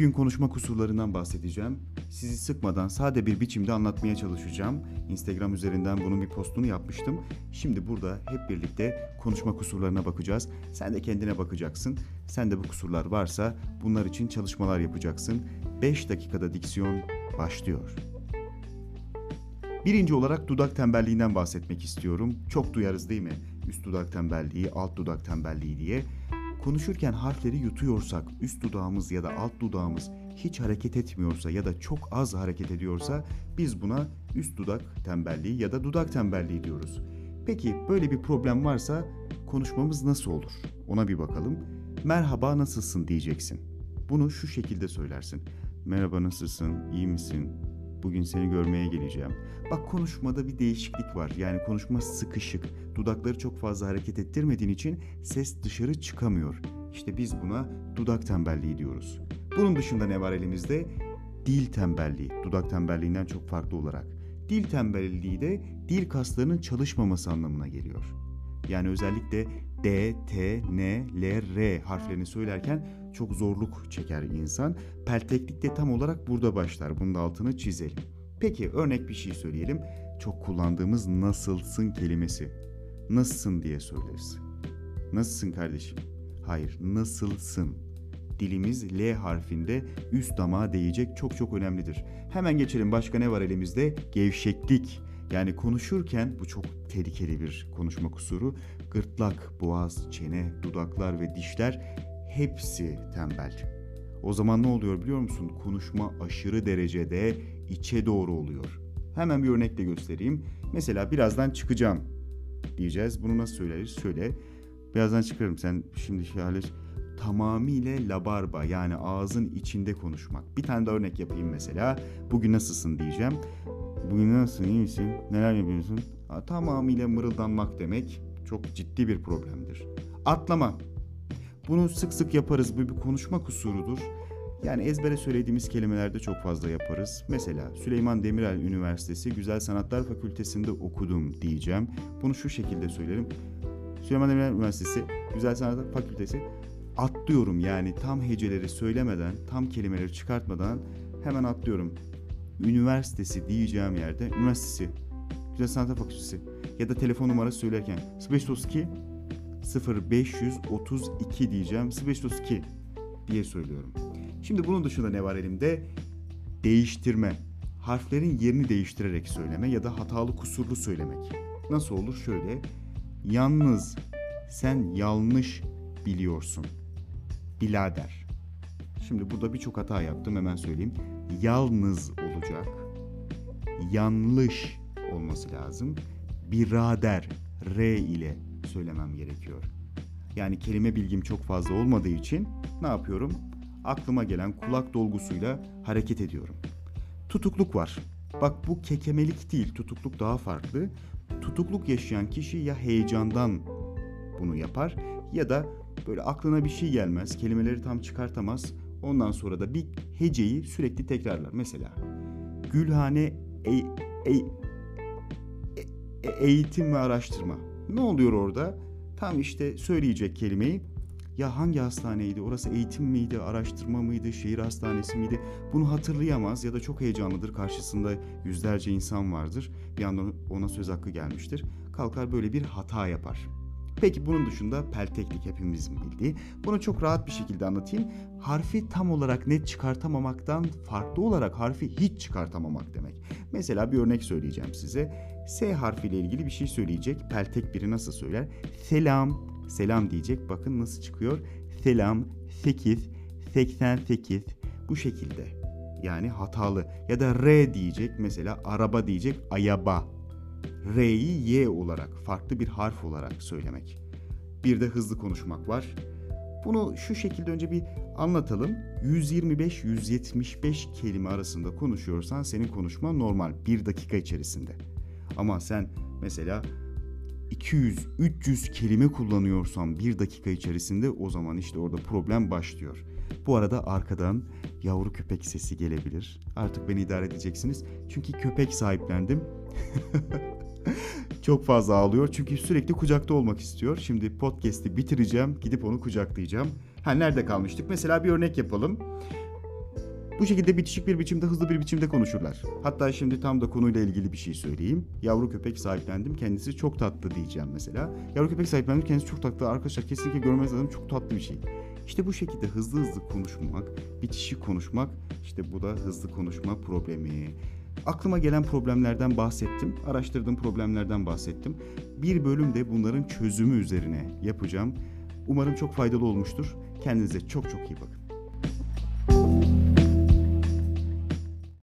Bugün konuşma kusurlarından bahsedeceğim. Sizi sıkmadan sade bir biçimde anlatmaya çalışacağım. Instagram üzerinden bunun bir postunu yapmıştım. Şimdi burada hep birlikte konuşma kusurlarına bakacağız. Sen de kendine bakacaksın. Sen de bu kusurlar varsa bunlar için çalışmalar yapacaksın. 5 dakikada diksiyon başlıyor. Birinci olarak dudak tembelliğinden bahsetmek istiyorum. Çok duyarız değil mi? Üst dudak tembelliği, alt dudak tembelliği diye. Konuşurken harfleri yutuyorsak, üst dudağımız ya da alt dudağımız hiç hareket etmiyorsa ya da çok az hareket ediyorsa biz buna üst dudak tembelliği ya da dudak tembelliği diyoruz. Peki böyle bir problem varsa konuşmamız nasıl olur? Ona bir bakalım. Merhaba nasılsın diyeceksin. Bunu şu şekilde söylersin. Merhaba nasılsın? İyi misin? Bugün seni görmeye geleceğim. Bak konuşmada bir değişiklik var. Yani konuşma sıkışık. Dudakları çok fazla hareket ettirmediğin için ses dışarı çıkamıyor. İşte biz buna dudak tembelliği diyoruz. Bunun dışında ne var elimizde? Dil tembelliği. Dudak tembelliğinden çok farklı olarak. Dil tembelliği de dil kaslarının çalışmaması anlamına geliyor. Yani özellikle D, T, N, L, R harflerini söylerken çok zorluk çeker insan. Pelteklik de tam olarak burada başlar. Bunun da altını çizelim. Peki örnek bir şey söyleyelim. Çok kullandığımız nasılsın kelimesi. Nasılsın diye söyleriz. Nasılsın kardeşim? Hayır, nasılsın? Dilimiz L harfinde üst damağa değecek çok çok önemlidir. Hemen geçelim başka ne var elimizde? Gevşeklik. Yani konuşurken bu çok tehlikeli bir konuşma kusuru. Gırtlak, boğaz, çene, dudaklar ve dişler hepsi tembel. O zaman ne oluyor biliyor musun? Konuşma aşırı derecede içe doğru oluyor. Hemen bir örnekle göstereyim. Mesela birazdan çıkacağım diyeceğiz. Bunu nasıl söyleriz? Şöyle. Birazdan çıkarım. Sen şimdi şöyle tamamıyla labarba yani ağzın içinde konuşmak. Bir tane de örnek yapayım mesela. Bugün nasılsın diyeceğim. Bugün nasılsın iyi misin? Neler yapıyorsun? Ha, tamamıyla mırıldanmak demek çok ciddi bir problemdir. Atlama. Bunu sık sık yaparız. Bu bir konuşma kusurudur. Yani ezbere söylediğimiz kelimelerde çok fazla yaparız. Mesela Süleyman Demirel Üniversitesi Güzel Sanatlar Fakültesinde okudum diyeceğim. Bunu şu şekilde söylerim. Süleyman Demirel Üniversitesi Güzel Sanatlar Fakültesi atlıyorum yani tam heceleri söylemeden, tam kelimeleri çıkartmadan hemen atlıyorum. Üniversitesi diyeceğim yerde üniversitesi, Güzel Sanatlar Fakültesi ya da telefon numarası söylerken 0532 0532 diyeceğim. 0532 diye söylüyorum. Şimdi bunun dışında ne var elimde? Değiştirme. Harflerin yerini değiştirerek söyleme ya da hatalı kusurlu söylemek. Nasıl olur? Şöyle. Yalnız sen yanlış biliyorsun. Bilader. Şimdi burada birçok hata yaptım hemen söyleyeyim. Yalnız olacak. Yanlış olması lazım. Birader R ile söylemem gerekiyor. Yani kelime bilgim çok fazla olmadığı için ne yapıyorum? Aklıma gelen kulak dolgusuyla hareket ediyorum. Tutukluk var. Bak bu kekemelik değil, tutukluk daha farklı. Tutukluk yaşayan kişi ya heyecandan bunu yapar ya da böyle aklına bir şey gelmez, kelimeleri tam çıkartamaz. Ondan sonra da bir heceyi sürekli tekrarlar. Mesela Gülhane e, e, e, eğitim ve araştırma. Ne oluyor orada? Tam işte söyleyecek kelimeyi ya hangi hastaneydi? Orası eğitim miydi, araştırma mıydı, şehir hastanesi miydi? Bunu hatırlayamaz ya da çok heyecanlıdır. Karşısında yüzlerce insan vardır. Bir anda ona söz hakkı gelmiştir. Kalkar böyle bir hata yapar. Peki bunun dışında pelteklik hepimizin bildiği. Bunu çok rahat bir şekilde anlatayım. Harfi tam olarak net çıkartamamaktan farklı olarak harfi hiç çıkartamamak demek. Mesela bir örnek söyleyeceğim size. S harfiyle ilgili bir şey söyleyecek. Peltek biri nasıl söyler? Selam, selam diyecek. Bakın nasıl çıkıyor. Selam, 8, 88 bu şekilde. Yani hatalı. Ya da R diyecek mesela araba diyecek ayaba. R'yi Y olarak farklı bir harf olarak söylemek. Bir de hızlı konuşmak var. Bunu şu şekilde önce bir anlatalım. 125-175 kelime arasında konuşuyorsan senin konuşman normal bir dakika içerisinde. Ama sen mesela 200-300 kelime kullanıyorsan bir dakika içerisinde o zaman işte orada problem başlıyor. Bu arada arkadan yavru köpek sesi gelebilir. Artık beni idare edeceksiniz. Çünkü köpek sahiplendim. Çok fazla ağlıyor çünkü sürekli kucakta olmak istiyor. Şimdi podcast'i bitireceğim, gidip onu kucaklayacağım. Ha nerede kalmıştık? Mesela bir örnek yapalım. Bu şekilde bitişik bir biçimde, hızlı bir biçimde konuşurlar. Hatta şimdi tam da konuyla ilgili bir şey söyleyeyim. Yavru köpek sahiplendim, kendisi çok tatlı diyeceğim mesela. Yavru köpek sahiplendim, kendisi çok tatlı. Arkadaşlar kesinlikle görmeniz lazım, çok tatlı bir şey. İşte bu şekilde hızlı hızlı konuşmak, bitişik konuşmak, işte bu da hızlı konuşma problemi. Aklıma gelen problemlerden bahsettim, araştırdığım problemlerden bahsettim. Bir bölümde bunların çözümü üzerine yapacağım. Umarım çok faydalı olmuştur. Kendinize çok çok iyi bakın.